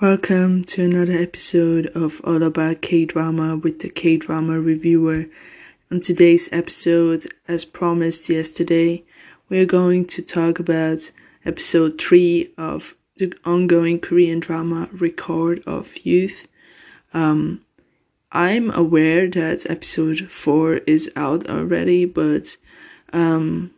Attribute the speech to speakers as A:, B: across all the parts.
A: Welcome to another episode of All About K Drama with the K Drama Reviewer. On today's episode, as promised yesterday, we're going to talk about episode 3 of the ongoing Korean drama Record of Youth. Um, I'm aware that episode 4 is out already, but um,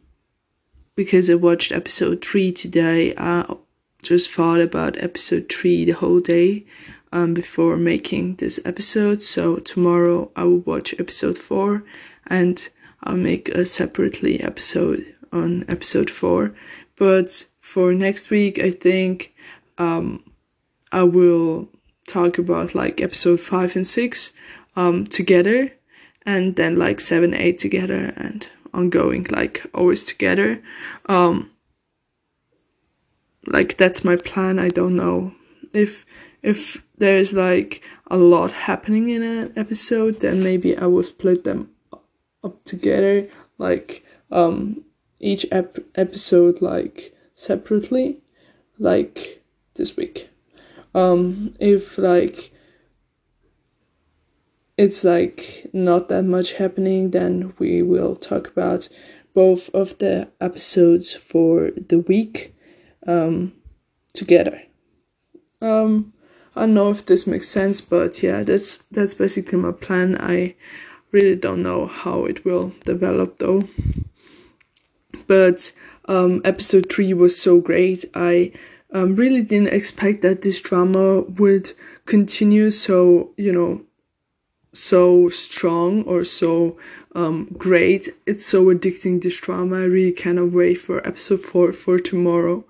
A: because I watched episode 3 today, I just thought about episode 3 the whole day um, before making this episode. So tomorrow I will watch episode 4 and I'll make a separately episode on episode 4. But for next week, I think um, I will talk about like episode 5 and 6 um, together and then like 7 8 together and ongoing like always together um like that's my plan. I don't know if if there's like a lot happening in an episode then maybe i will split them up together like um each ep- episode like separately like this week. Um if like it's like not that much happening then we will talk about both of the episodes for the week um, together. Um, I don't know if this makes sense, but yeah, that's that's basically my plan. I really don't know how it will develop though. But um, episode three was so great. I um, really didn't expect that this drama would continue so you know so strong or so um, great. It's so addicting this drama. I really cannot wait for episode four for tomorrow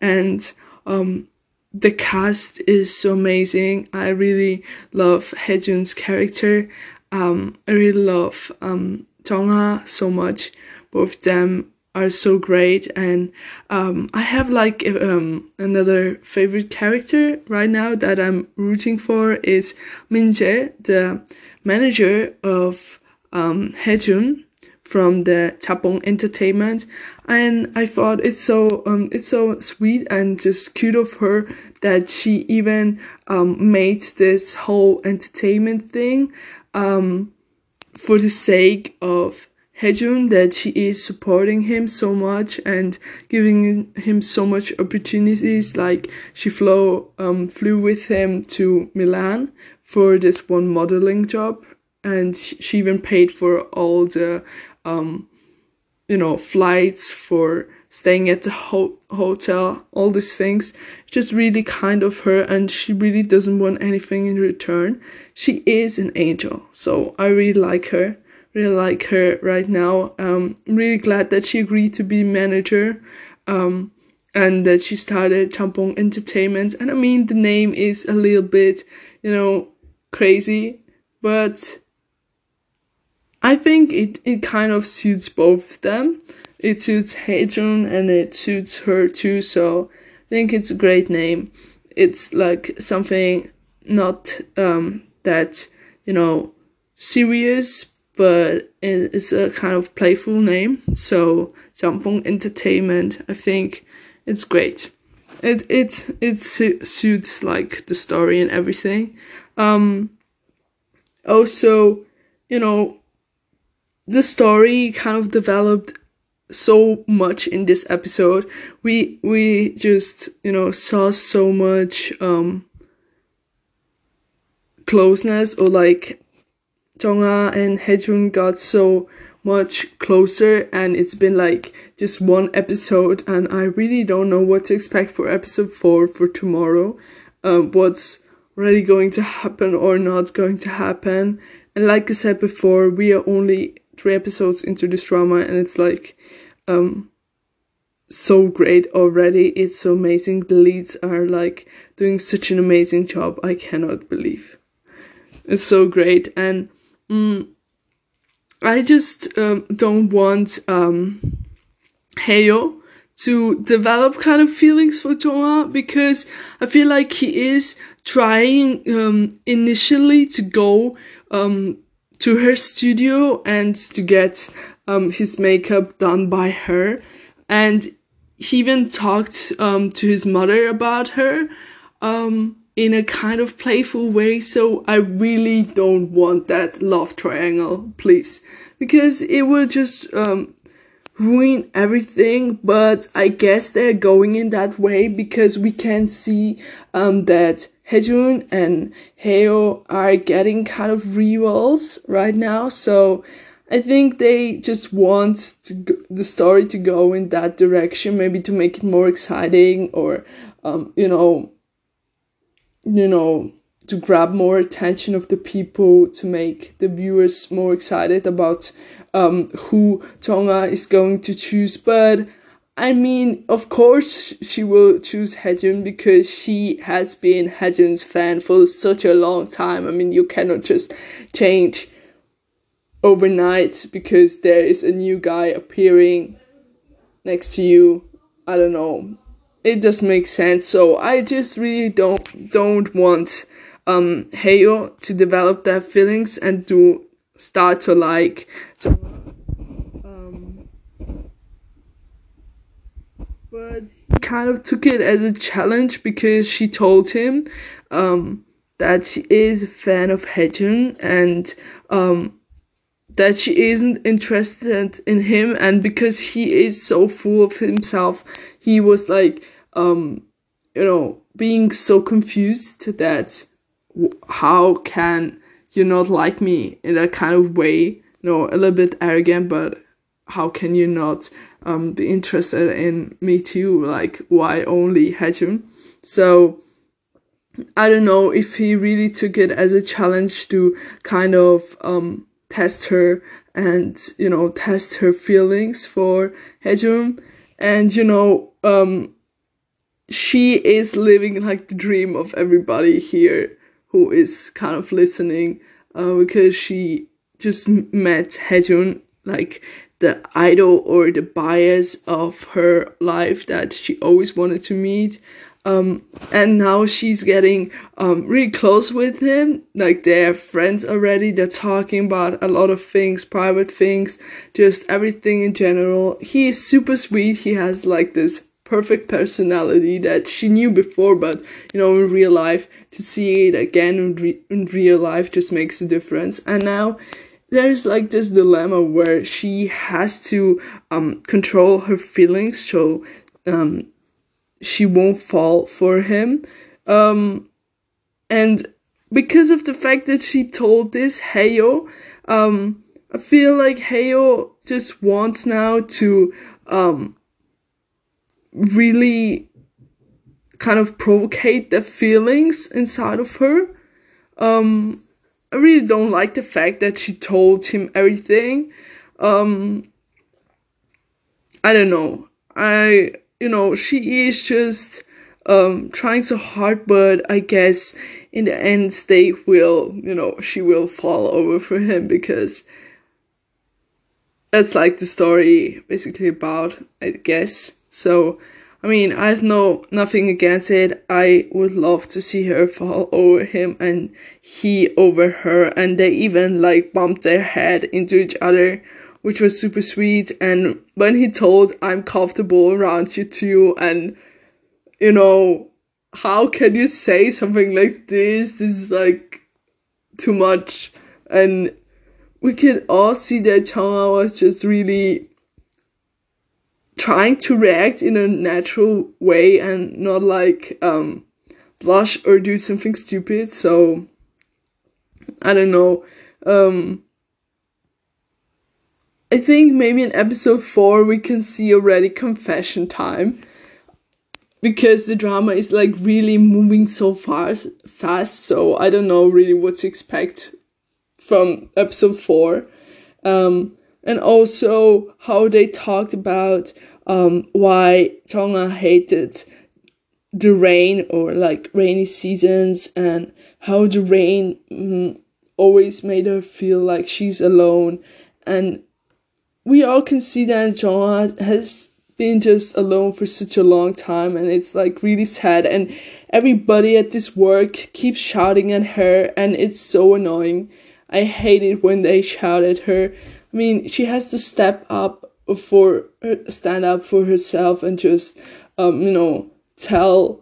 A: and um, the cast is so amazing. I really love Haejun's character. Um, I really love um, Jongha so much. Both of them are so great, and um, I have like um, another favorite character right now that I'm rooting for is Minje, the manager of um, Haejun from the Chapong Entertainment, and I thought it's so um it's so sweet and just cute of her that she even um made this whole entertainment thing um for the sake of Haejun that she is supporting him so much and giving him so much opportunities like she flew um flew with him to Milan for this one modeling job and she even paid for all the um, you know, flights for staying at the ho- hotel, all these things. Just really kind of her, and she really doesn't want anything in return. She is an angel, so I really like her. Really like her right now. Um, I'm really glad that she agreed to be manager. Um, and that she started Champong Entertainment. And I mean, the name is a little bit, you know, crazy, but I think it, it kind of suits both of them. It suits Haejun and it suits her too, so I think it's a great name. It's like something not um, that, you know, serious, but it's a kind of playful name. So Jampong Entertainment, I think it's great. It it it suits like the story and everything. Um, also, you know, the story kind of developed so much in this episode. We we just, you know, saw so much um closeness or like Jongha and Haejun got so much closer and it's been like just one episode and I really don't know what to expect for episode 4 for tomorrow. Um what's really going to happen or not going to happen. And like I said before, we are only three episodes into this drama and it's like um so great already. It's so amazing. The leads are like doing such an amazing job. I cannot believe. It's so great and mm, I just um, don't want um Haeyo to develop kind of feelings for Jongha because I feel like he is trying um initially to go um to her studio and to get um, his makeup done by her. And he even talked um, to his mother about her. Um, in a kind of playful way. So I really don't want that love triangle, please, because it will just um, ruin everything. But I guess they're going in that way because we can see um, that Haejun and Haeyo are getting kind of rivals right now. So I think they just want to, the story to go in that direction, maybe to make it more exciting or, um, you know, you know, to grab more attention of the people, to make the viewers more excited about um, who Jongha is going to choose. But I mean, of course, she will choose Haejun because she has been Haejun's fan for such a long time. I mean, you cannot just change overnight because there is a new guy appearing next to you. I don't know. It does make sense. So I just really don't don't want um Haeyo to develop their feelings and to start to like to, he kind of took it as a challenge because she told him um that she is a fan of Haejun and um that she isn't interested in him. And because he is so full of himself he was like um you know being so confused that how can you not like me in that kind of way? You know a little bit arrogant but how can you not um be interested in me too like why only Haejun? So I don't know if he really took it as a challenge to kind of um test her and you know test her feelings for Haejun. And you know um she is living like the dream of everybody here who is kind of listening uh, because she just met Haejun like the idol or the bias of her life that she always wanted to meet um, and now she's getting um, really close with him. Like they're friends already. They're talking about a lot of things, private things, just everything in general. He is super sweet. He has like this perfect personality that she knew before, but you know, in real life, to see it again in, re- in real life just makes a difference. And now there's like this dilemma where she has to um, control her feelings so um, she won't fall for him. Um, and because of the fact that she told this Haeyo, um, I feel like Haeyo just wants now to um, really kind of provocate the feelings inside of her. Um, I really don't like the fact that she told him everything. Um, I don't know. I you know, she is just um trying so hard, but I guess in the end they will, you know, she will fall over for him because that's like the story basically about, I guess. So I mean, I have no nothing against it. I would love to see her fall over him and he over her, and they even like bumped their head into each other which was super sweet. And when he told, I'm comfortable around you too, and you know, how can you say something like this? This is like too much. And we could all see that Jongha was just really trying to react in a natural way and not like um blush or do something stupid. So I don't know. Um I think maybe in episode 4 we can see already confession time. Because the drama is like really moving so fast fast, so I don't know really what to expect from episode 4. Um and also how they talked about um why Jongha hated the rain or like rainy seasons and how the rain mm, always made her feel like she's alone and we all can see that John has been just alone for such a long time and it's like really sad and everybody at this work keeps shouting at her and it's so annoying. I hate it when they shout at her. I mean, she has to step up for stand up for herself and just um you know tell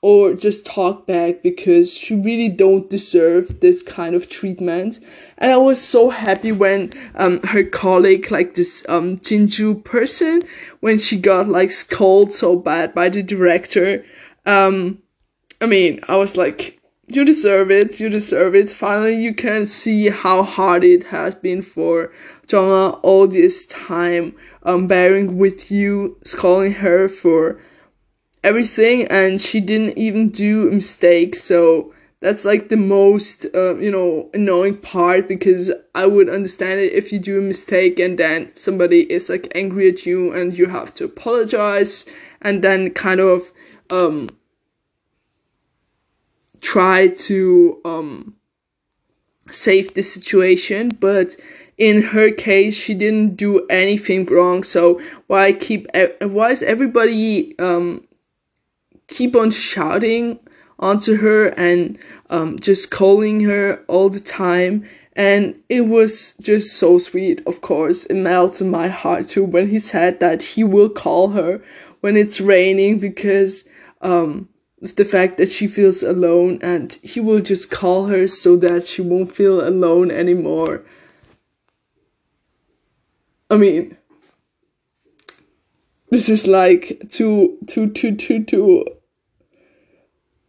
A: or just talk back because she really don't deserve this kind of treatment. And I was so happy when um her colleague, like this um Jinju person, when she got like scolded so bad by the director. Um I mean, I was like, you deserve it, you deserve it. Finally you can see how hard it has been for Jongha all this time, um bearing with you, scolding her for everything and she didn't even do mistakes so that's like the most uh, you know annoying part because i would understand it if you do a mistake and then somebody is like angry at you and you have to apologize and then kind of um try to um save the situation but in her case she didn't do anything wrong so why keep why is everybody um keep on shouting onto her and um, just calling her all the time. And it was just so sweet, of course. It melted my heart too when he said that he will call her when it's raining because um, the fact that she feels alone and he will just call her so that she won't feel alone anymore. I mean, this is like too, too, too, too, too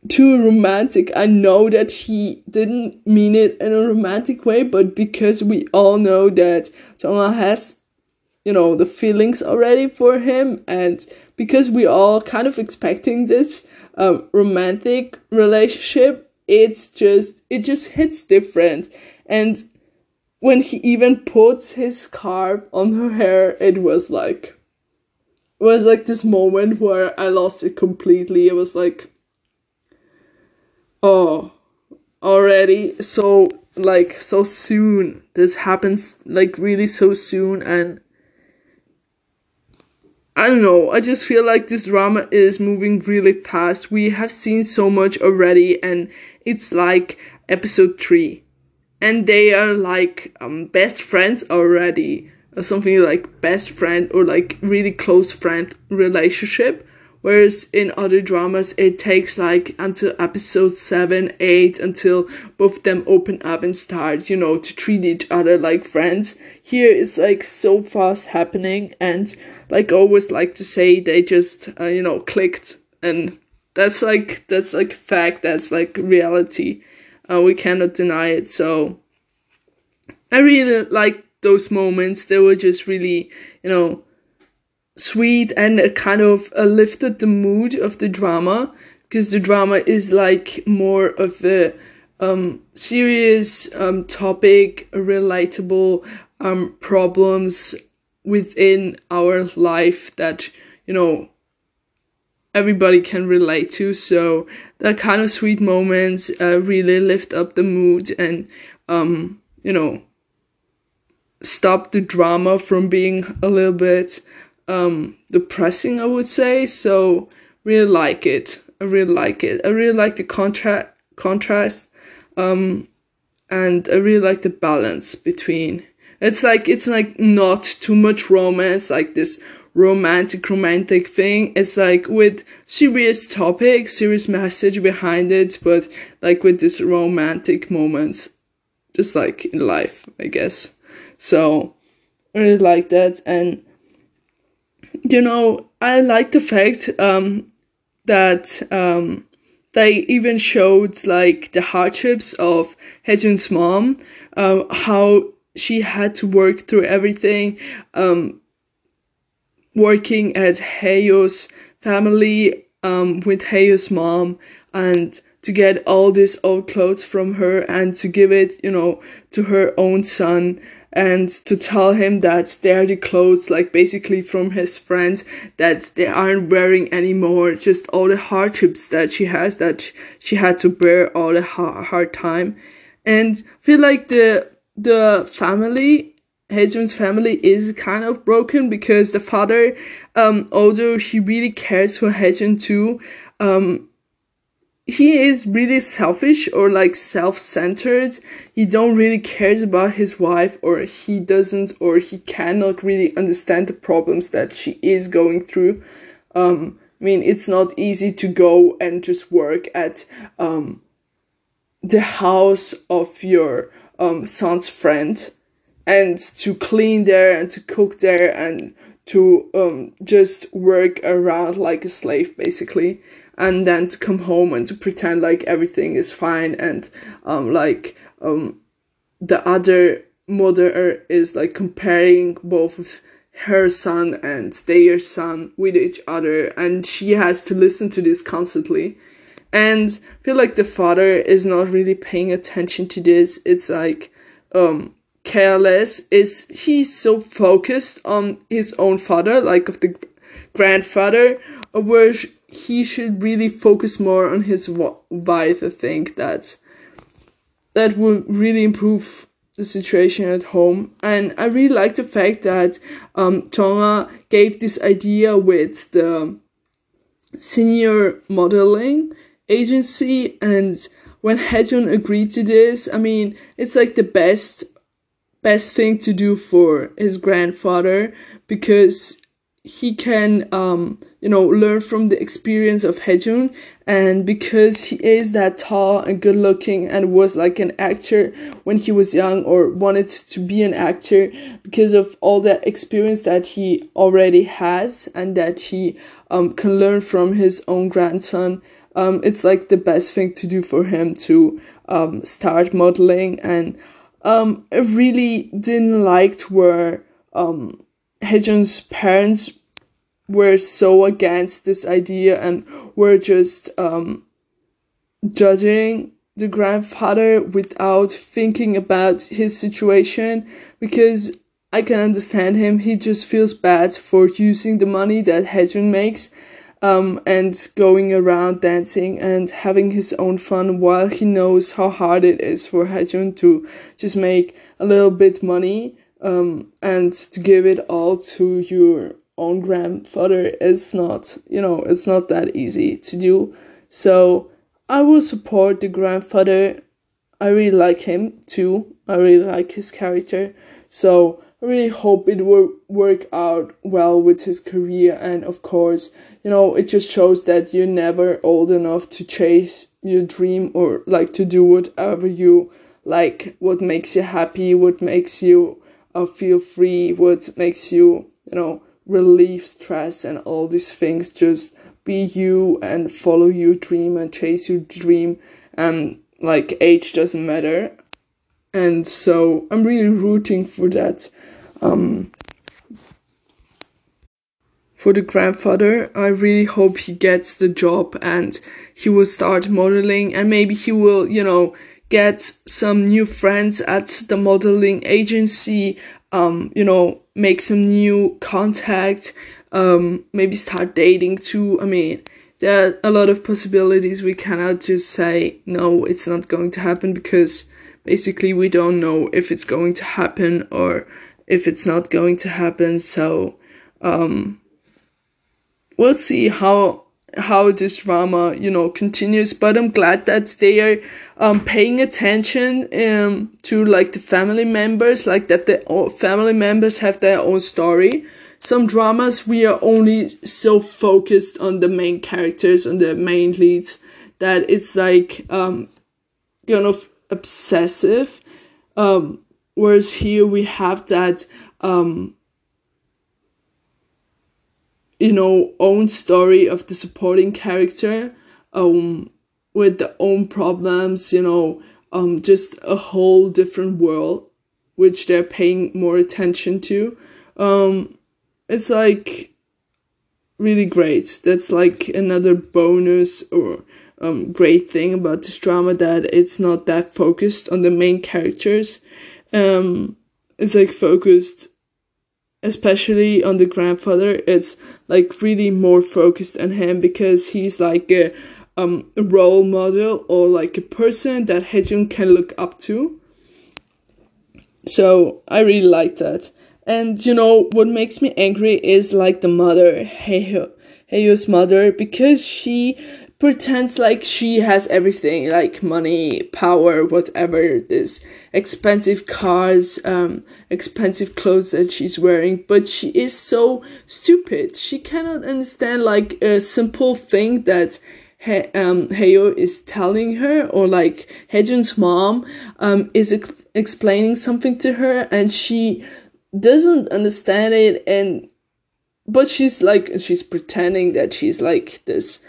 A: too romantic. I know that he didn't mean it in a romantic way, but because we all know that Jongha has, you know, the feelings already for him, and because we all kind of expecting this um, romantic relationship, it's just it just hits different. And when he even puts his scarf on her hair, it was like it was like this moment where I lost it completely. It was like oh already so like so soon this happens like really so soon and I don't know, I just feel like this drama is moving really fast. We have seen so much already and it's like episode 3 and they are like um best friends already or something like best friend or like really close friend relationship Whereas in other dramas, it takes like until episode 7, 8 until both of them open up and start, you know, to treat each other like friends. Here it's like so fast happening and like always like to say, they just, uh, you know, clicked and that's like, that's like fact, that's like reality. Uh, we cannot deny it. So I really like those moments. They were just really, you know, sweet and it kind of uh, lifted the mood of the drama because the drama is like more of a um, serious um, topic, relatable um, problems within our life that you know everybody can relate to. So that kind of sweet moments uh, really lift up the mood and um, you know stop the drama from being a little bit um, depressing, I would say. So really like it. I really like it. I really like the contrast contrast. Um, and I really like the balance between it's like it's like not too much romance, like this romantic romantic thing. It's like with serious topic, serious message behind it, but like with this romantic moments. Just like in life, I guess. So I really like that and you know, I like the fact um, that um, they even showed like the hardships of Haejun's mom, uh, how she had to work through everything, um, working at Haeyo's family um, with Haeyo's mom, and to get all these old clothes from her and to give it, you know, to her own son and to tell him that they're the clothes like basically from his friends that they aren't wearing anymore. Just all the hardships that she has that she had to bear all the hard, hard time. And feel like the the family Haejun's family is kind of broken because the father um although he really cares for Haejun too um he is really selfish or like self-centered. He don't really cares about his wife or he doesn't or he cannot really understand the problems that she is going through. Um I mean, it's not easy to go and just work at um, the house of your um, son's friend and to clean there and to cook there and to um, just work around like a slave basically. And then to come home and to pretend like everything is fine and um, like um, the other mother is like comparing both her son and their son with each other. And she has to listen to this constantly and I feel like the father is not really paying attention to this it's like um careless is he's so focused on his own father like of the grandfather where he should really focus more on his wife i think that that would really improve the situation at home. And I really like the fact that um, Jongha gave this idea with the senior modeling agency. And when Haejun agreed to this, I mean, it's like the best best thing to do for his grandfather because he can um you know learn from the experience of Haejun and because he is that tall and good looking and was like an actor when he was young or wanted to be an actor because of all that experience that he already has and that he um can learn from his own grandson um it's like the best thing to do for him to um start modeling. And um I really didn't like where um parents were so against this idea and were just um, judging the grandfather without thinking about his situation. Because I can understand him. He just feels bad for using the money that Haejun makes um, and going around dancing and having his own fun while he knows how hard it is for Haejun to just make a little bit money um, and to give it all to your own grandfather is not, you know, it's not that easy to do. So I will support the grandfather. I really like him too. I really like his character. So I really hope it will work out well with his career. And of course, you know, it just shows that you're never old enough to chase your dream or like to do whatever you like, what makes you happy, what makes you uh, feel free, what makes you, you know, relieve stress and all these things. Just be you and follow your dream and chase your dream. And like age doesn't matter. And so I'm really rooting for that. Um, for the grandfather, I really hope he gets the job and he will start modeling and maybe he will, you know, get some new friends at the modeling agency, um, you know, make some new contact, um, maybe start dating too. I mean, there are a lot of possibilities. We cannot just say, no, it's not going to happen because basically we don't know if it's going to happen or if it's not going to happen. So, um, we'll see how how this drama you know continues but i'm glad that they are um paying attention um to like the family members like that the family members have their own story some dramas we are only so focused on the main characters and the main leads that it's like um kind of obsessive um whereas here we have that um you know own story of the supporting character um with the own problems you know um just a whole different world which they're paying more attention to. Um it's like really great. That's like another bonus or um great thing about this drama that it's not that focused on the main characters um it's like focused especially on the grandfather, it's like really more focused on him because he's like a um role model or like a person that Haejun can look up to. So I really like that. And you know what makes me angry is like the mother, Haeyo's mother, because she pretends like she has everything like money power whatever this expensive cars um expensive clothes that she's wearing. But she is so stupid. She cannot understand like a simple thing that he, um Haeyo is telling her or like Haejun's mom um is ex- explaining something to her and she doesn't understand it and but she's like she's pretending that she's like this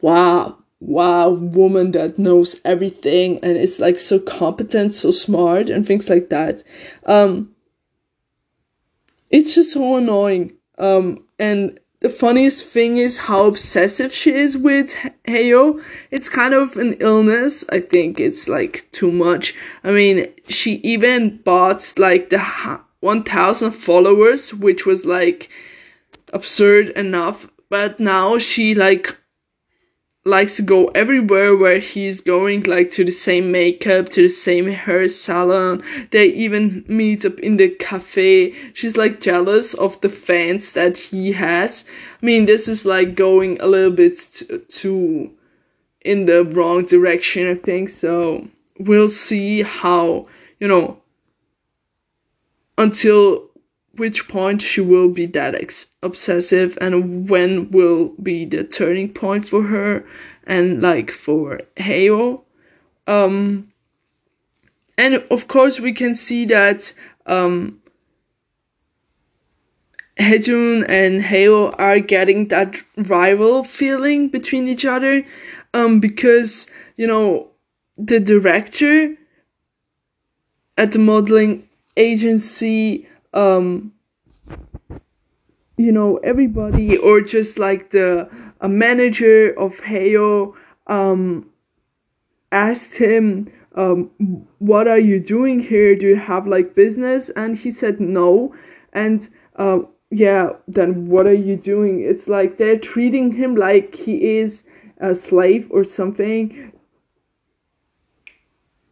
A: wow, wow woman that knows everything and is like so competent, so smart, and things like that. Um, it's just so annoying. Um, and the funniest thing is how obsessive she is with Haeyo. It's kind of an illness. I think it's like too much. I mean, she even bought like the 1000 followers, which was like absurd enough. But now she like likes to go everywhere where he's going, like to the same makeup, to the same hair salon. They even meet up in the cafe. She's like jealous of the fans that he has. I mean, this is like going a little bit too, too in the wrong direction, I think. So we'll see how, you know, until which point she will be that ex- obsessive and when will be the turning point for her and like for Haeyo. Um, and of course we can see that um, Haejun and Haeyo are getting that rival feeling between each other um, because you know the director at the modeling agency um you know everybody or just like the a manager of Haeyo um asked him um what are you doing here? Do you have like business? And he said no. And uh yeah then what are you doing? It's like they're treating him like he is a slave or something.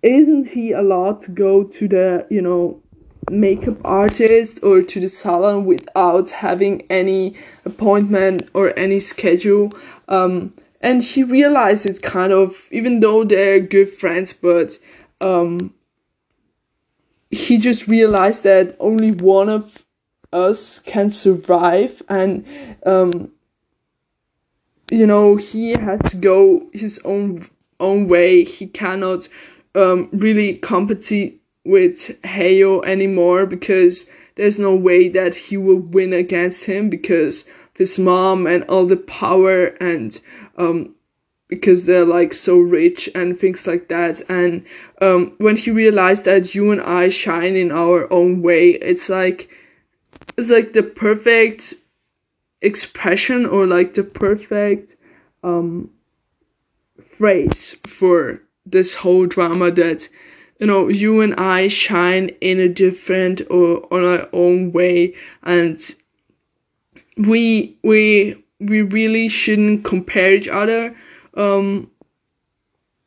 A: Isn't he allowed to go to the you know makeup artist or to the salon without having any appointment or any schedule. Um, and he realized it kind of, even though they're good friends, but um, he just realized that only one of us can survive and um, you know he has to go his own own way he cannot um, really compete with Haeyo anymore because there's no way that he will win against him because his mom and all the power and um because they're like so rich and things like that. And um when he realized that you and I shine in our own way it's like it's like the perfect expression or like the perfect um phrase for this whole drama that you know, you and I shine in a different or on our own way and we we we really shouldn't compare each other um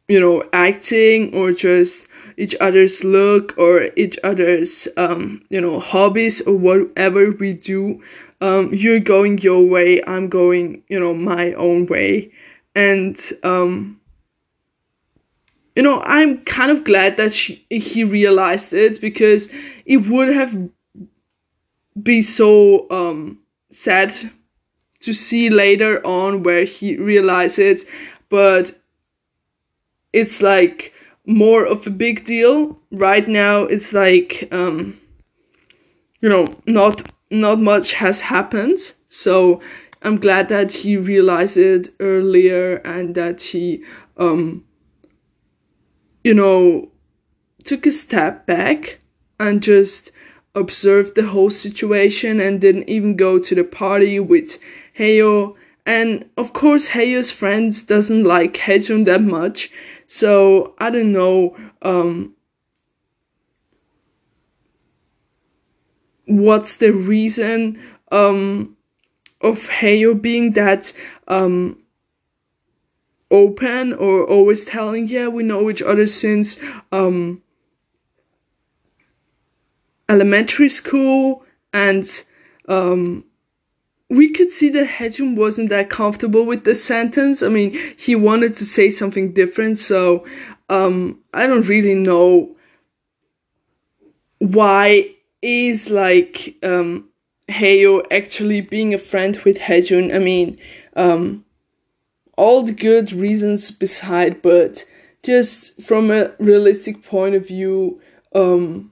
A: you know acting or just each other's look or each other's um you know hobbies or whatever we do. Um you're going your way i'm going you know my own way. And um you know, I'm kind of glad that she, he realized it because it would have be so um sad to see later on where he realizes it, but it's like more of a big deal. Right now it's like um you know, not not much has happened. So I'm glad that he realized it earlier and that he um you know, took a step back and just observed the whole situation and didn't even go to the party with Haeyo. And of course, Haeyo's friends doesn't like Haejun that much. So I don't know um, what's the reason um, of Haeyo being that um, open or always telling, yeah, we know each other since um, elementary school and um, we could see that Haejun wasn't that comfortable with the sentence. I mean, he wanted to say something different, so um, I don't really know why is like um, Haeyo actually being a friend with Haejun. I mean, um, all the good reasons beside, but just from a realistic point of view, um,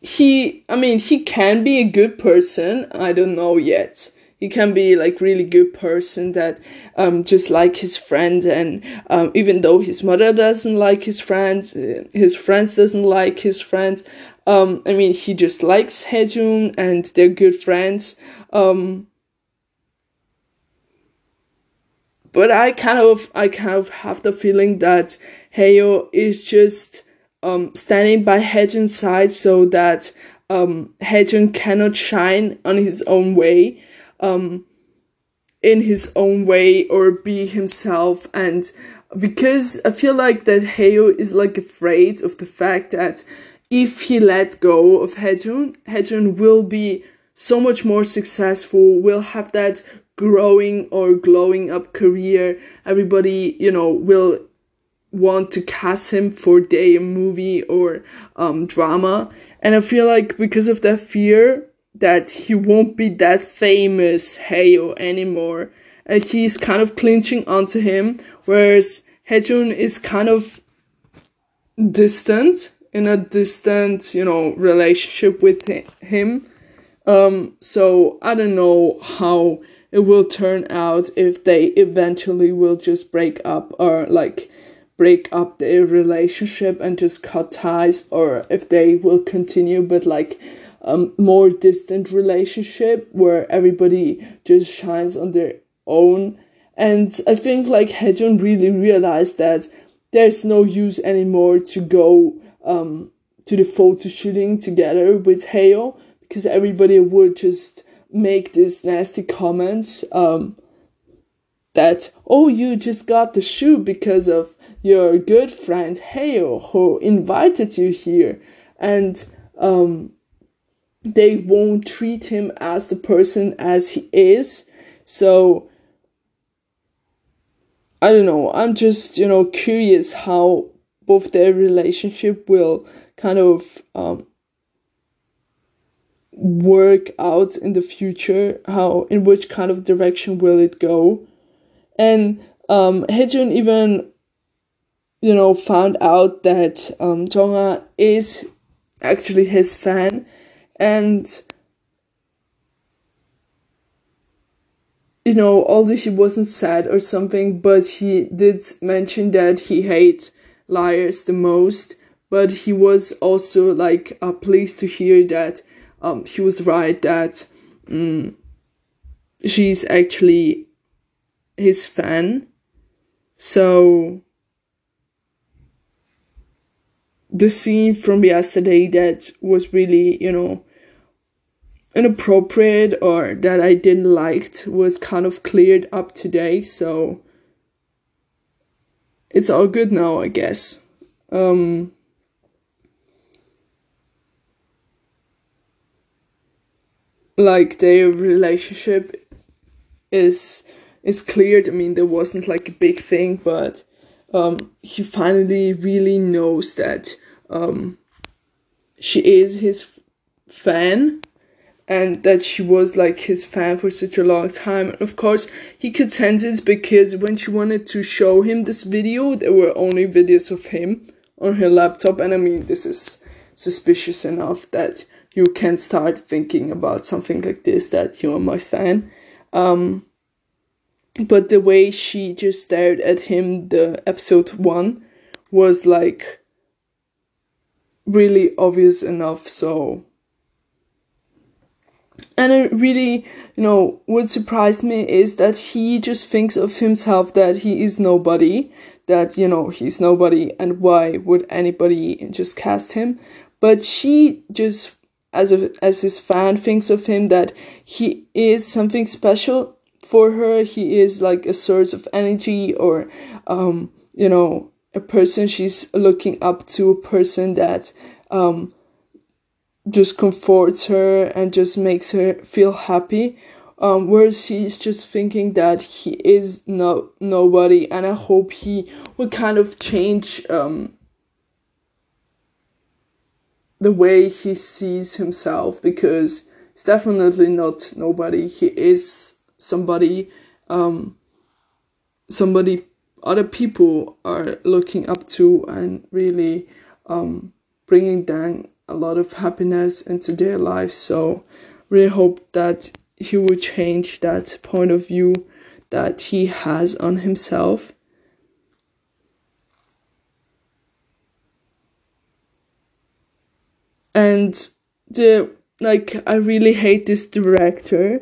A: he, I mean, he can be a good person. I don't know yet. He can be like really good person that um just like his friend and um even though his mother doesn't like his friends, uh, his friends doesn't like his friends. Um, I mean, he just likes Haejun and they're good friends. Um, but I kind of, I kind of have the feeling that Haeyo is just um, standing by Haejun's side so that um, Haejun cannot shine on his own way, um, in his own way or be himself. And because I feel like that Haeyo is like afraid of the fact that if he let go of Haejun, Haejun will be so much more successful, will have that growing or glowing up career. Everybody, you know, will want to cast him for day movie or um, drama. And I feel like because of that fear that he won't be that famous Haeyo anymore, and he's kind of clinching onto him, whereas Haejun is kind of distant in a distant, you know, relationship with him. Um, so I don't know how it will turn out if they eventually will just break up or like break up their relationship and just cut ties or if they will continue but like um more distant relationship where everybody just shines on their own. And i think like Haejun really realized that there's no use anymore to go um to the photo shooting together with Haeyo because everybody would just make these nasty comments um that oh you just got the shoe because of your good friend Haeyo who invited you here. And um they won't treat him as the person as he is. So I don't know. I'm just you know curious how both their relationship will kind of um work out in the future how in which kind of direction will it go and um Haejun even you know, found out that um, Jongha is actually his fan, and you know, although he wasn't sad or something, but he did mention that he hates liars the most. But he was also like uh, pleased to hear that um, he was right that um, she's actually his fan. So the scene from yesterday that was really, you know, inappropriate or that I didn't liked was kind of cleared up today, so it's all good now, I guess. Um like their relationship is is cleared. I mean there wasn't like a big thing, but um, he finally really knows that um, she is his f- fan and that she was like his fan for such a long time. And of course, he could sense it because when she wanted to show him this video, there were only videos of him on her laptop. And I mean, this is suspicious enough that you can start thinking about something like this that you are my fan. Um, but the way she just stared at him the episode one was like really obvious enough so and it really you know what surprised me is that he just thinks of himself that he is nobody that you know he's nobody and why would anybody just cast him but she just as a as his fan thinks of him that he is something special for her he is like a source of energy or um you know a person she's looking up to a person that um just comforts her and just makes her feel happy. Um, whereas he's just thinking that he is no nobody, and I hope he will kind of change um, the way he sees himself because he's definitely not nobody. He is somebody. Um, somebody other people are looking up to and really um, bringing down a lot of happiness into their lives. So, really hope that he will change that point of view that he has on himself. And the like I really hate this director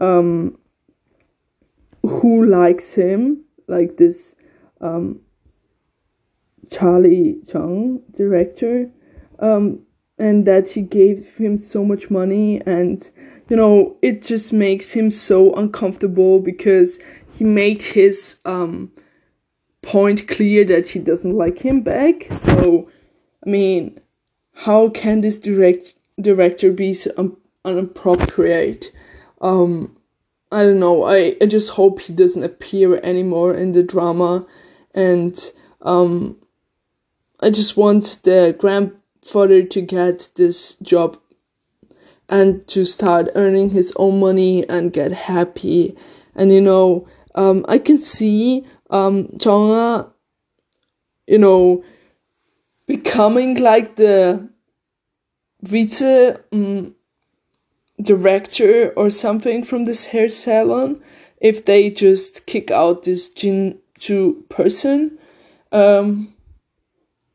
A: um who likes him like this um Charlie Chung director um and that he gave him so much money and you know it just makes him so uncomfortable because he made his um point clear that he doesn't like him back. So i mean how can this direct director be so inappropriate um i don't know. I i just hope he doesn't appear anymore in the drama. And um i just want the grandfather to get this job and to start earning his own money and get happy. And you know, um, I can see um, Jongha, you know, becoming like the vice um, director or something from this hair salon if they just kick out this Jin Ju person. Um,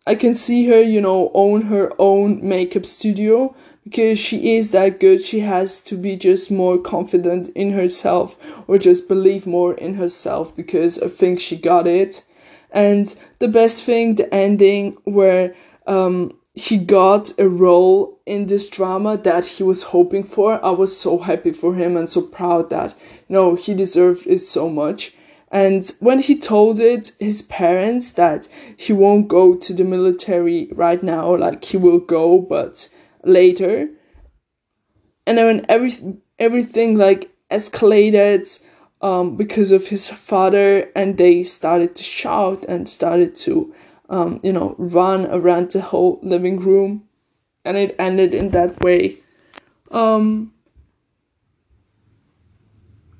A: I can see her, you know, own her own makeup studio because she is that good. She has to be just more confident in herself or just believe more in herself because I think she got it. And the best thing, the ending where um, he got a role in this drama that he was hoping for. I was so happy for him and so proud that, know, he deserved it so much. And when he told it his parents that he won't go to the military right now, like he will go, but later. And then every everything like escalated um, because of his father, and they started to shout and started to, um, you know, run around the whole living room, and it ended in that way. Um,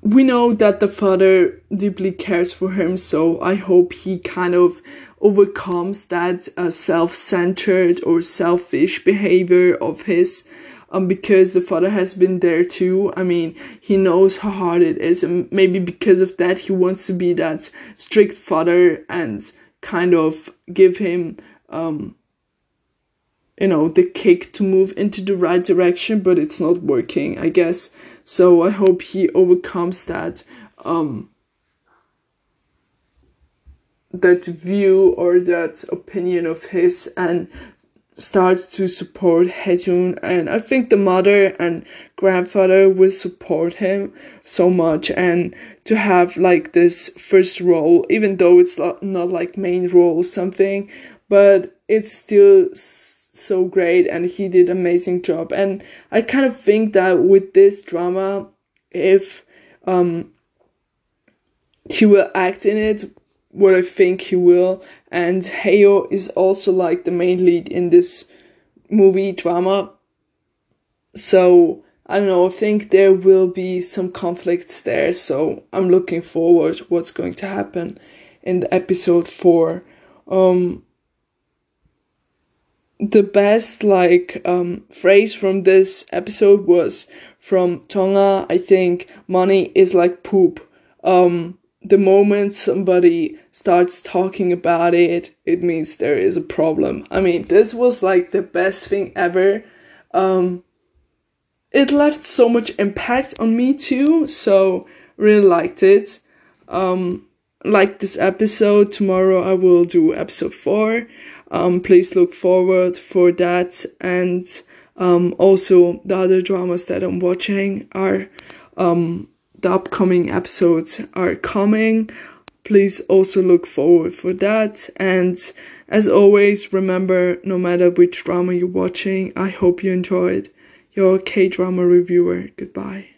A: we know that the father deeply cares for him, so I hope he kind of overcomes that uh, self-centered or selfish behavior of his um, because the father has been there too. I mean, he knows how hard it is, and maybe because of that, he wants to be that strict father and kind of give him, um, you know, the kick to move into the right direction, but it's not working, I guess. So I hope he overcomes that um that view or that opinion of his and starts to support Haejun and I think the mother and grandfather will support him so much and to have like this first role even though it's not, like main role or something but it's still so great and he did amazing job. And i kind of think that with this drama if um he will act in it what i think he will. And Haeyo is also like the main lead in this movie drama. So i don't know i think there will be some conflicts there so i'm looking forward what's going to happen in the episode 4 um the best like um phrase from this episode was from Jongha. I think money is like poop. Um, the moment somebody starts talking about it, it means there is a problem. I mean, this was like the best thing ever. Um, it left so much impact on me too, so really liked it. Um, like this episode. Tomorrow I will do episode four. Um, please look forward for that. And um, also the other dramas that I'm watching are um, the upcoming episodes are coming. Please also look forward for that. And As always, remember no matter which drama you're watching, I hope you enjoyed. Your K drama reviewer. Goodbye.